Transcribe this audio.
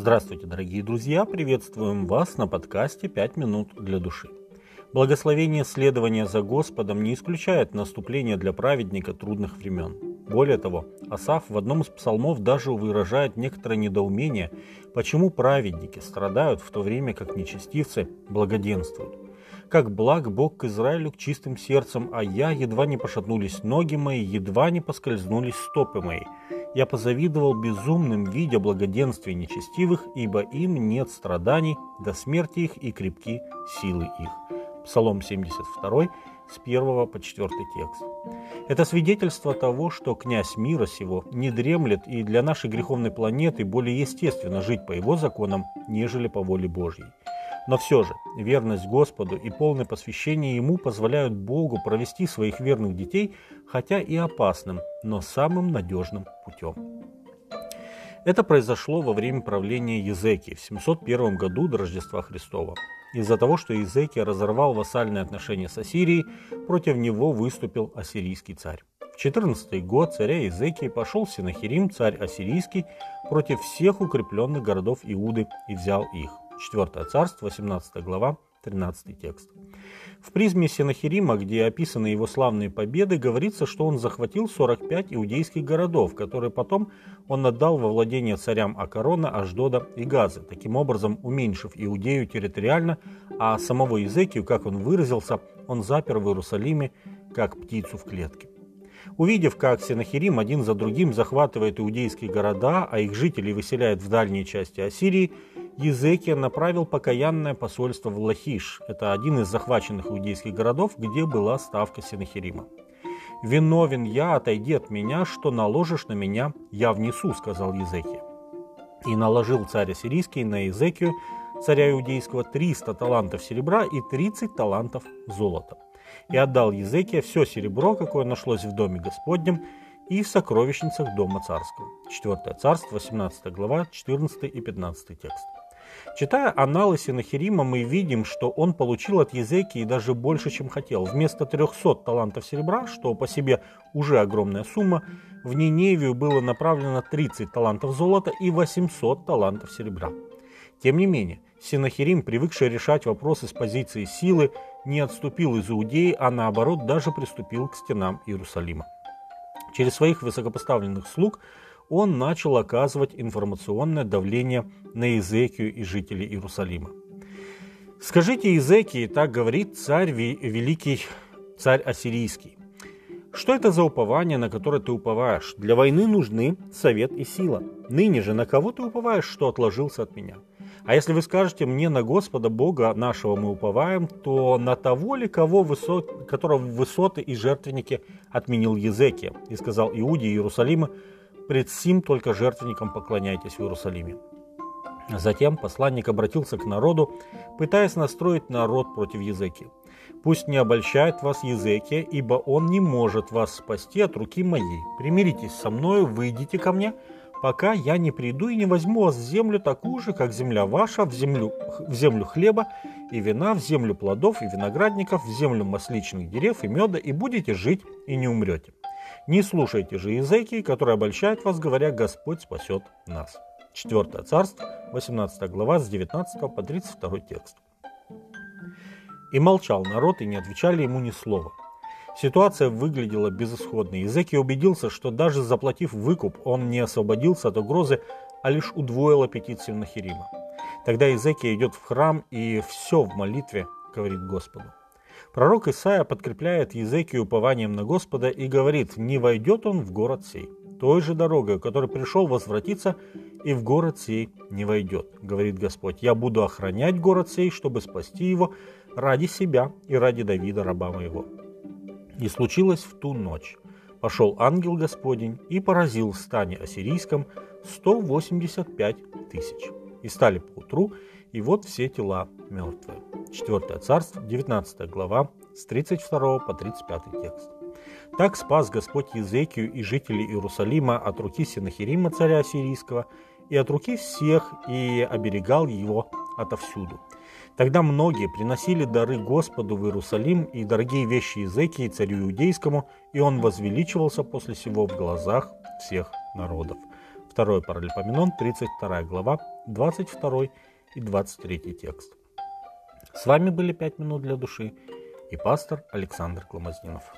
Здравствуйте, дорогие друзья! Приветствуем вас на подкасте «Пять минут для души». Благословение следования за Господом не исключает наступление для праведника трудных времен. Более того, Асаф в одном из псалмов даже выражает некоторое недоумение, почему праведники страдают в то время, как нечестивцы благоденствуют. Как благ Бог к Израилю к чистым сердцем, а я едва не пошатнулись ноги мои, едва не поскользнулись стопы мои. Я позавидовал безумным, видя благоденствие нечестивых, ибо им нет страданий до смерти их и крепки силы их. Псалом 72, с 1 по 4 текст. Это свидетельство того, что князь мира сего не дремлет и для нашей греховной планеты более естественно жить по его законам, нежели по воле Божьей. Но все же верность Господу и полное посвящение Ему позволяют Богу провести своих верных детей, хотя и опасным, но самым надежным путем. Это произошло во время правления Езекии в 701 году до Рождества Христова. Из-за того, что Езекия разорвал вассальные отношения с Ассирией, против него выступил ассирийский царь. В 14 год царя Езекии пошел Синахирим, царь ассирийский, против всех укрепленных городов Иуды и взял их. 4 царство, 18 глава, 13 текст. В призме Синахирима, где описаны его славные победы, говорится, что он захватил 45 иудейских городов, которые потом он отдал во владение царям Акарона, Аждода и Газы, таким образом уменьшив Иудею территориально, а самого Изекию, как он выразился, он запер в Иерусалиме, как птицу в клетке. Увидев, как Синахирим один за другим захватывает иудейские города, а их жителей выселяет в дальние части Ассирии, Езекия направил покаянное посольство в Лахиш. Это один из захваченных иудейских городов, где была ставка Синахирима. «Виновен я, отойди от меня, что наложишь на меня, я внесу», — сказал Езекия. И наложил царь Ассирийский на Езекию, царя иудейского, 300 талантов серебра и 30 талантов золота. И отдал Езекия все серебро, какое нашлось в доме Господнем, и в сокровищницах дома царского. 4 царство, 18 глава, 14 и 15 текст. Читая аналы Синахирима, мы видим, что он получил от Езекии даже больше, чем хотел. Вместо 300 талантов серебра, что по себе уже огромная сумма, в Ниневию было направлено 30 талантов золота и 800 талантов серебра. Тем не менее, Синахирим, привыкший решать вопросы с позиции силы, не отступил из Иудеи, а наоборот даже приступил к стенам Иерусалима. Через своих высокопоставленных слуг – он начал оказывать информационное давление на Иезекию и жителей Иерусалима. «Скажите Иезекии, так говорит царь великий, царь ассирийский, что это за упование, на которое ты уповаешь? Для войны нужны совет и сила. Ныне же на кого ты уповаешь, что отложился от меня? А если вы скажете мне на Господа Бога нашего мы уповаем, то на того ли, кого высот, которого высоты и жертвенники отменил Езекия и сказал Иуде и Иерусалима, пред сим только жертвенникам поклоняйтесь в Иерусалиме. Затем посланник обратился к народу, пытаясь настроить народ против Езекии. «Пусть не обольщает вас Езекия, ибо он не может вас спасти от руки моей. Примиритесь со мною, выйдите ко мне, пока я не приду и не возьму вас в землю такую же, как земля ваша, в землю, в землю хлеба и вина, в землю плодов и виноградников, в землю масличных дерев и меда, и будете жить и не умрете. Не слушайте же языки, которые обольщают вас, говоря, Господь спасет нас. Четвертое царство, 18 глава, с 19 по 32 текст. И молчал народ, и не отвечали ему ни слова. Ситуация выглядела безысходной. Языки убедился, что даже заплатив выкуп, он не освободился от угрозы, а лишь удвоил аппетит Синахирима. Тогда Изекия идет в храм и все в молитве говорит Господу. Пророк Исаия подкрепляет Езекию упованием на Господа и говорит, не войдет он в город сей. Той же дорогой, который пришел возвратиться, и в город сей не войдет, говорит Господь. Я буду охранять город сей, чтобы спасти его ради себя и ради Давида, раба моего. И случилось в ту ночь. Пошел ангел Господень и поразил в стане ассирийском 185 тысяч. И стали поутру, и вот все тела мертвые. 4 царство, 19 глава, с 32 по 35 текст. Так спас Господь Езекию и жителей Иерусалима от руки Синахирима, царя сирийского, и от руки всех, и оберегал его отовсюду. Тогда многие приносили дары Господу в Иерусалим и дорогие вещи Езекии, царю иудейскому, и он возвеличивался после сего в глазах всех народов. 2 Паралипоменон, 32 глава, 22 и 23 текст. С вами были «Пять минут для души» и пастор Александр Кломознинов.